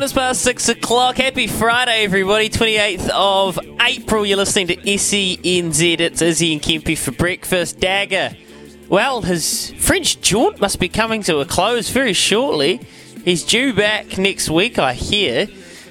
Minutes past six o'clock. Happy Friday, everybody. 28th of April. You're listening to SENZ. It's Izzy and Kempy for breakfast. Dagger. Well, his French jaunt must be coming to a close very shortly. He's due back next week, I hear.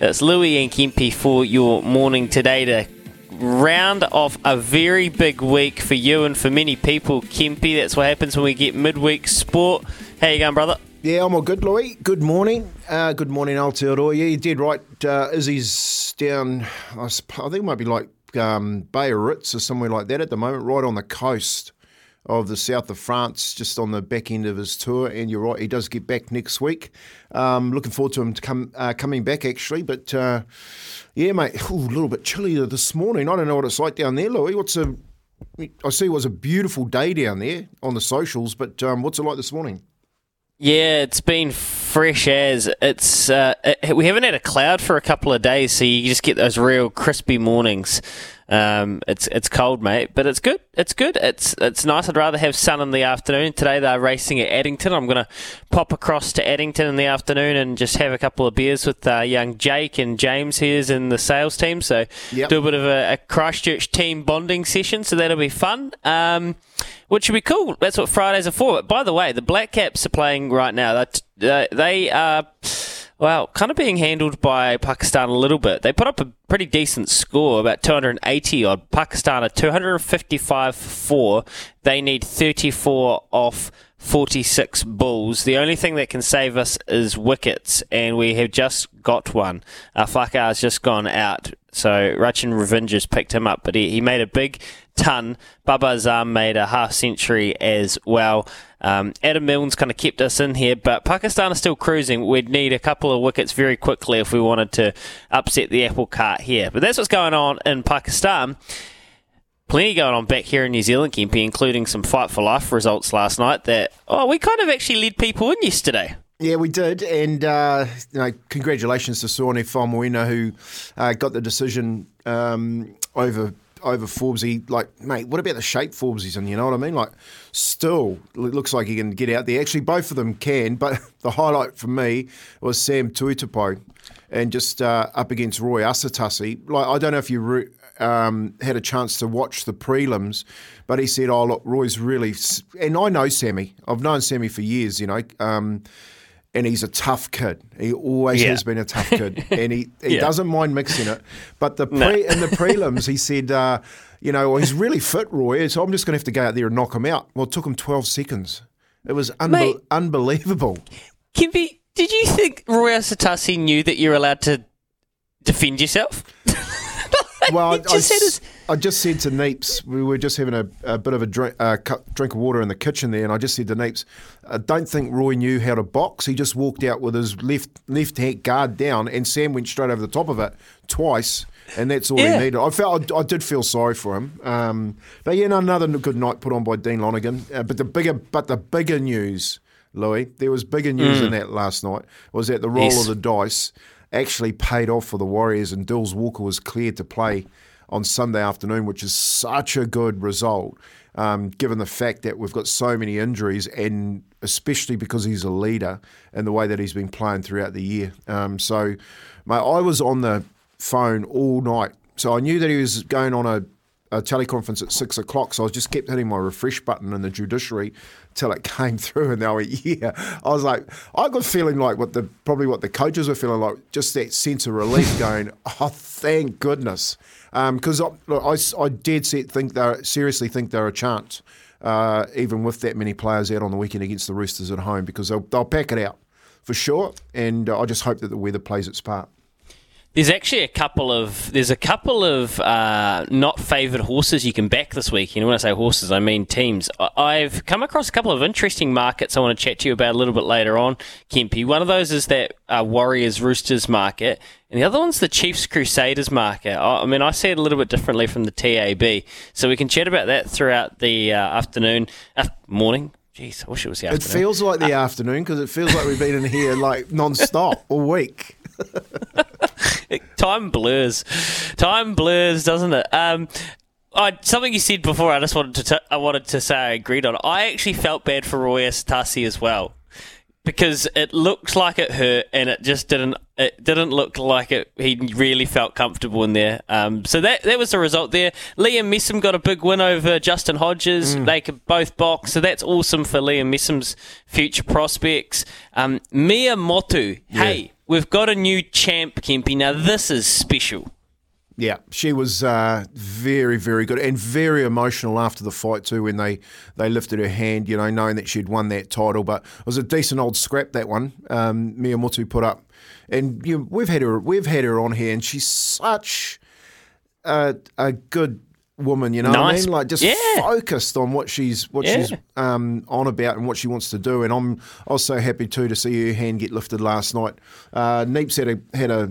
It's Louis and Kempy for your morning today to round off a very big week for you and for many people, Kempy. That's what happens when we get midweek sport. How you going, brother? Yeah, I'm all good, Louis. Good morning. Uh, good morning, Aotearoa. Yeah, you did right. Uh, Izzy's down, I, I think it might be like um, Biarritz or somewhere like that at the moment, right on the coast of the south of France, just on the back end of his tour. And you're right, he does get back next week. Um, looking forward to him to come uh, coming back, actually. But uh, yeah, mate, ooh, a little bit chilly this morning. I don't know what it's like down there, Louis. What's a I see it was a beautiful day down there on the socials, but um, what's it like this morning? Yeah, it's been fresh as it's. Uh, it, we haven't had a cloud for a couple of days, so you just get those real crispy mornings. Um, it's it's cold, mate, but it's good. It's good. It's it's nice. I'd rather have sun in the afternoon. Today they're racing at Addington. I'm gonna pop across to Addington in the afternoon and just have a couple of beers with uh, young Jake and James here's in the sales team. So Yep. do a bit of a, a Christchurch team bonding session. So that'll be fun. Um, which should be cool. That's what Fridays are for. But by the way, the Black Caps are playing right now. That uh, they are, well, kind of being handled by Pakistan a little bit. They put up a pretty decent score, about 280 odd. Pakistan are 255 for four. They need 34 off 46 balls. The only thing that can save us is wickets, and we have just got one. Our Uh, has just gone out, so Rachin Ravindra has picked him up, but he, he made a big ton. Babar Azam made a half century as well. Um, Adam Milne's kind of kept us in here, but Pakistan is still cruising. We'd need a couple of wickets very quickly if we wanted to upset the apple cart here. But that's what's going on in Pakistan. Plenty going on back here in New Zealand, Kempy, including some fight for life results last night that, oh, we kind of actually led people in yesterday. Yeah, we did, and uh, you know, congratulations to Sone Faumuina who uh, got the decision um, over over Forbesy. Like, mate, what about the shape Forbesy's in? You know what I mean? Like, still it looks like he can get out there. Actually, both of them can, but the highlight for me was Sam Tuitupou, and just uh, up against Roy Asotasi. Like, I don't know if you. Re- um, had a chance to watch the prelims, but he said, "Oh look, Roy's really," and I know Sammy. I've known Sammy for years, you know. Um, and he's a tough kid. He always Yeah. has been a tough kid, and he, he Yeah. doesn't mind mixing it. But the pre, No. in the prelims, he said, uh, you know, well, he's really fit, Roy. So I'm just going to have to go out there and knock him out. Well, it took him 12 seconds. It was unbe- Mate. unbelievable. Kempy, did you think Roy Asotasi knew that you're allowed to defend yourself? Well, I, just I, his- I just said to Neeps, we were just having a, a bit of a drink, uh, cu- drink of water in the kitchen there, and I just said to Neeps, I don't think Roy knew how to box. He just walked out with his left left hand guard down, and Sam went straight over the top of it twice, and that's all Yeah. he needed. I felt I, I did feel sorry for him. Um, but yeah, no, another good night put on by Dean Lonergan. Uh, but the bigger, but the bigger news, Louis, there was bigger news in that last night. Was that the roll Mm. Yes. of the dice actually paid off for the Warriors, and Dills Walker was cleared to play on Sunday afternoon, which is such a good result, um, given the fact that we've got so many injuries, and especially because he's a leader and the way that he's been playing throughout the year. Um, so, mate, I was on the phone all night, so I knew that he was going on a a teleconference at six o'clock, so I just kept hitting my refresh button in the judiciary till it came through, and they were yeah. I was like, I got feeling like what the probably what the coaches were feeling like, just that sense of relief, going, oh, thank goodness, because I, look, I s- I did set think they seriously think they're a chance, uh, even with that many players out on the weekend against the Roosters at home, because they'll they'll pack it out for sure, and uh, I just hope that the weather plays its part. There's actually a couple of there's a couple of uh, not favoured horses you can back this week. You know, when I say horses, I mean teams. I've come across a couple of interesting markets I want to chat to you about a little bit later on, Kempy. One of those is that uh, Warriors Roosters market, and the other one's the Chiefs Crusaders market. I, I mean, I see it a little bit differently from the TAB, so we can chat about that throughout the uh, afternoon, uh, morning. Jeez, I wish it was the afternoon. It feels like the afternoon because it feels like we've been in here like non-stop all week. Time blurs. Time blurs, doesn't it? Um, I, something you said before, I just wanted to t- I wanted to say I agreed on. I actually felt bad for Roy Tassi as well because it looked like it hurt and it just didn't. It didn't look like it. He really felt comfortable in there. Um, so that that was the result there. Liam Messam got a big win over Justin Hodges. They could both box, so that's awesome for Liam Messam's future prospects. Um, Mea Motu, hey, we've got a new champ, Kempy. Now this is special. Yeah, she was uh, very, very good and very emotional after the fight too. When they, they lifted her hand, you know, knowing that she'd won that title. But it was a decent old scrap that one. Um, Mea Motu put up, and you know, we've had her, we've had her on here, and she's such a, a good woman. You know what I mean? Like just Yeah. focused on what she's what Yeah. she's um, on about and what she wants to do. And I'm I was so happy too to see her hand get lifted last night. Uh, Neeps had a had a.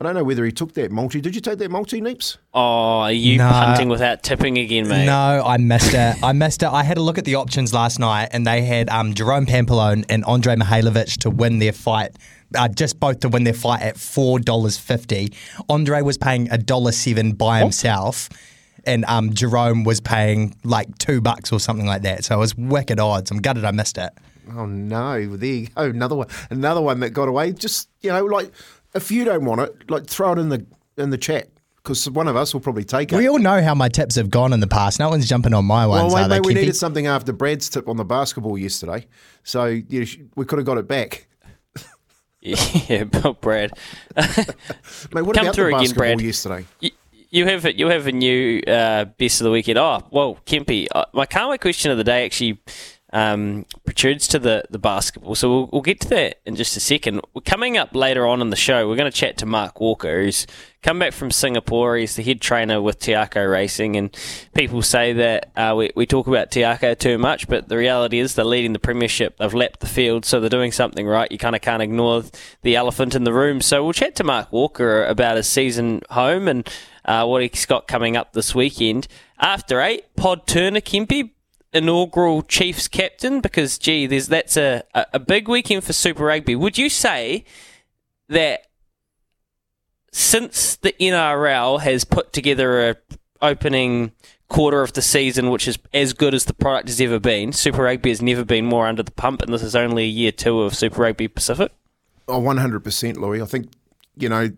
I don't know whether he took that multi. Did you take that multi, Neeps? Oh, are you No. punting without tipping again, mate? No, I missed it. I missed it. I had a look at the options last night, and they had um, Jerome Pampellone and Andre Mikhailovich to win their fight. Uh, just both to win their fight at four dollars fifty. Andre was paying a dollar seven by himself, and um, Jerome was paying like two bucks or something like that. So it was wicked odds. I'm gutted I missed it. Oh no! There you go. Another one. Another one that got away. Just you know, like if you don't want it, like throw it in the in the chat because one of us will probably take it. We all know how my tips have gone in the past. No one's jumping on my ones. well, are wait, they, mate, we needed something after Brad's tip on the basketball yesterday, so you know, we could have got it back. Yeah, but Brad. Mate, what Come about through the again, Brad. yesterday? You, you have you have a new uh, best of the weekend. Oh, well, Kempy, uh, my karma question of the day actually um, protrudes to the, the basketball. So we'll, we'll get to that in just a second. We're coming up later on in the show. We're going to chat to Mark Walker, who's come back from Singapore. He's the head trainer with Te Akau Racing, and people say that uh, we, we talk about Te Akau too much, but the reality is they're leading the premiership. They've lapped the field, so they're doing something right. You kind of can't ignore the elephant in the room. So we'll chat to Mark Walker about his season home and uh, what he's got coming up this weekend. After eight, Pod Turner Kempy, inaugural Chiefs captain, because gee, there's that's a, a, big weekend for Super Rugby. Would you say that since the NRL has put together a opening quarter of the season, which is as good as the product has ever been, Super Rugby has never been more under the pump, and this is only a year two of Super Rugby Pacific? Oh, 100%, Louis. I think, you know,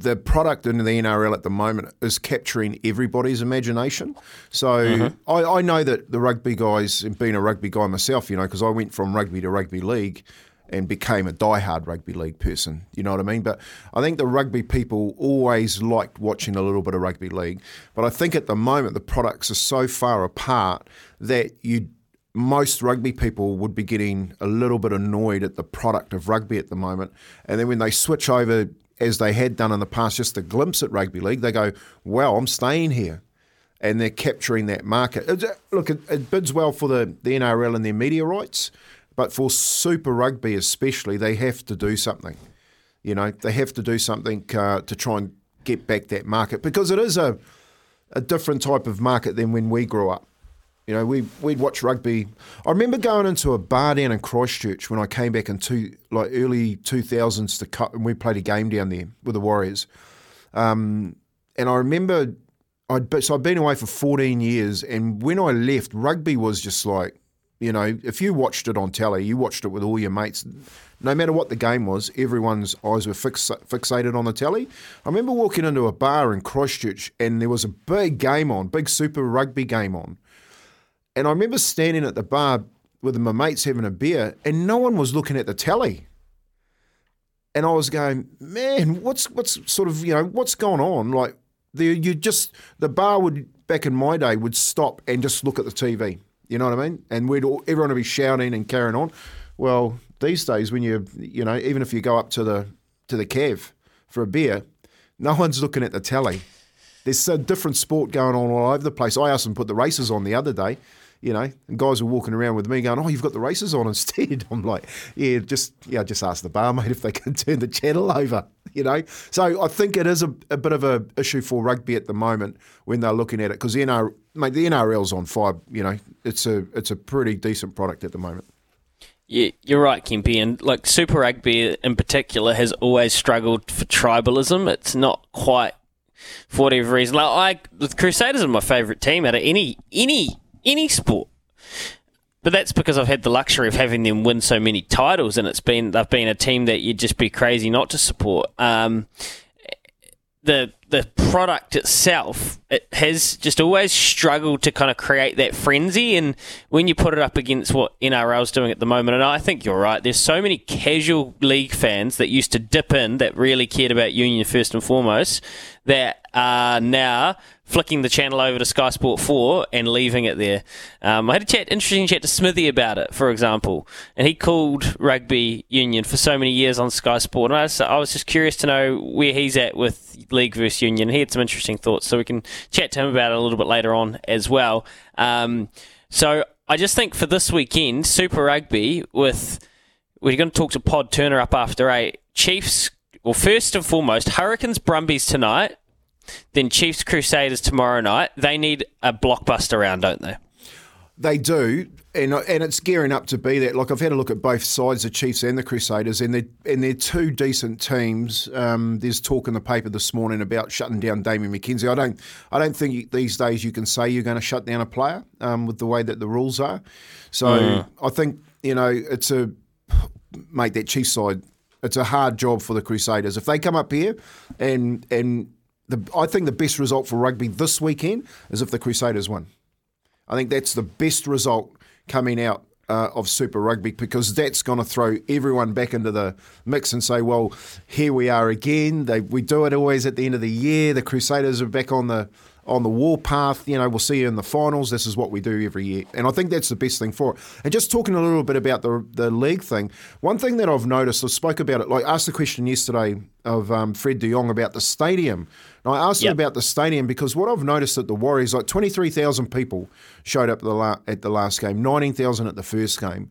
the product in the NRL at the moment is capturing everybody's imagination. So mm-hmm. I, I know that the rugby guys, being a rugby guy myself, you know, because I went from rugby to rugby league and became a diehard rugby league person, you know what I mean? But I think the rugby people always liked watching a little bit of rugby league. But I think at the moment the products are so far apart that you most rugby people would be getting a little bit annoyed at the product of rugby at the moment. And then when they switch over as they had done in the past, just a glimpse at rugby league, they go, "Well, I'm staying here," and they're capturing that market. Look, it, it bids well for the, the NRL and their media rights, but for Super Rugby especially, they have to do something. You know, they have to do something uh, to try and get back that market because it is a a different type of market than when we grew up. You know, we we'd watch rugby. I remember going into a bar down in Christchurch when I came back in two like early two thousands to cut, and we played a game down there with the Warriors. Um, and I remember I'd be- so I'd been away for fourteen years, and when I left, rugby was just like, you know, if you watched it on telly, you watched it with all your mates. No matter what the game was, everyone's eyes were fix, fixated on the telly. I remember walking into a bar in Christchurch, and there was a big game on, big Super Rugby game on. And I remember standing at the bar with my mates having a beer, and no one was looking at the telly. And I was going, man, what's what's sort of you know what's going on? Like the you just the bar would back in my day would stop and just look at the TV. You know what I mean? And we'd all, everyone would be shouting and carrying on. Well, these days when you you know even if you go up to the to the Cav for a beer, no one's looking at the telly. There's a different sport going on all over the place. I asked them to put the races on the other day, you know, and guys were walking around with me going, "Oh, you've got the races on instead." I'm like, "Yeah, just yeah, just ask the barmaid if they can turn the channel over." You know, so I think it is a, a bit of a issue for rugby at the moment when they're looking at it because the mate, the NRL's on fire. You know, it's a it's a pretty decent product at the moment. Yeah, you're right, Kempy. And like Super Rugby in particular has always struggled for tribalism. It's not quite for whatever reason. Like I, the Crusaders are my favourite team out of any any any sport. But that's because I've had the luxury of having them win so many titles, and it's been they've been a team that you'd just be crazy not to support. Um, the the product itself it has just always struggled to kind of create that frenzy and when you put it up against what NRL's doing at the moment and I think you're right there's so many casual league fans that used to dip in that really cared about union first and foremost that are now flicking the channel over to Sky Sport 4 and leaving it there. Um, I had a chat, interesting chat to Smithy about it, for example, and he called rugby union for so many years on Sky Sport. And I was, I was just curious to know where he's at with league versus union. He had some interesting thoughts, so we can chat to him about it a little bit later on as well. Um, so I just think for this weekend, Super Rugby with we're going to talk to Pod Turner up after eight. Chiefs. Well, first and foremost, Hurricanes Brumbies tonight. Then Chiefs Crusaders tomorrow night. They need a blockbuster round, don't they? They do, and and it's gearing up to be that. Like I've had a look at both sides, the Chiefs and the Crusaders, and they're and they're two decent teams. Um, there's talk in the paper this morning about shutting down Damian McKenzie. I don't I don't think these days you can say you're going to shut down a player um, with the way that the rules are. So I think you know it's a mate that Chiefs side. It's a hard job for the Crusaders if they come up here and and. The, I think the best result for rugby this weekend is if the Crusaders win. I think that's the best result coming out uh, of Super Rugby because that's going to throw everyone back into the mix and say, well, here we are again. They, we do it always at the end of the year. The Crusaders are back on the on the warpath. You know, we'll see you in the finals. This is what we do every year, and I think that's the best thing for it. And just talking a little bit about the the league thing, one thing that I've noticed, I spoke about it. Like, asked the question yesterday of um, Fred De Jong about the stadium. And I asked Yep. him about the stadium because what I've noticed at the Warriors, like twenty three thousand people showed up at the, la- at the last game, nineteen thousand at the first game.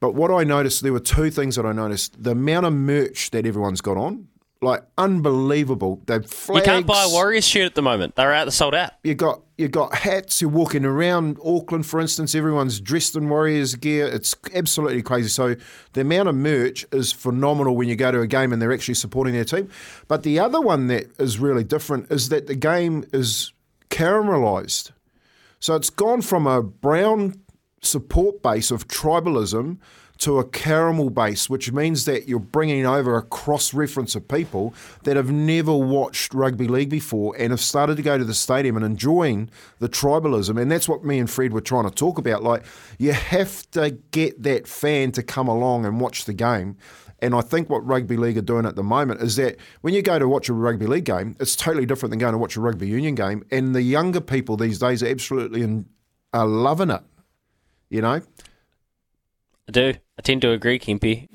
But what I noticed, there were two things that I noticed: the amount of merch that everyone's got on, like unbelievable. They've You can't buy a Warriors shirt at the moment. They're out. They're sold out. You got you got hats. You're walking around Auckland, for instance. Everyone's dressed in Warriors gear. It's absolutely crazy. So the amount of merch is phenomenal when you go to a game and they're actually supporting their team. But the other one that is really different is that the game is caramelized. So it's gone from a brown support base of tribalism to a caramel base, which means that you're bringing over a cross reference of people that have never watched rugby league before and have started to go to the stadium and enjoying the tribalism. And that's what me and Fred were trying to talk about. Like, you have to get that fan to come along and watch the game. And I think what rugby league are doing at the moment is that when you go to watch a rugby league game, it's totally different than going to watch a rugby union game. And the younger people these days are absolutely in, are loving it. You know, I do. I tend to agree, Kempy.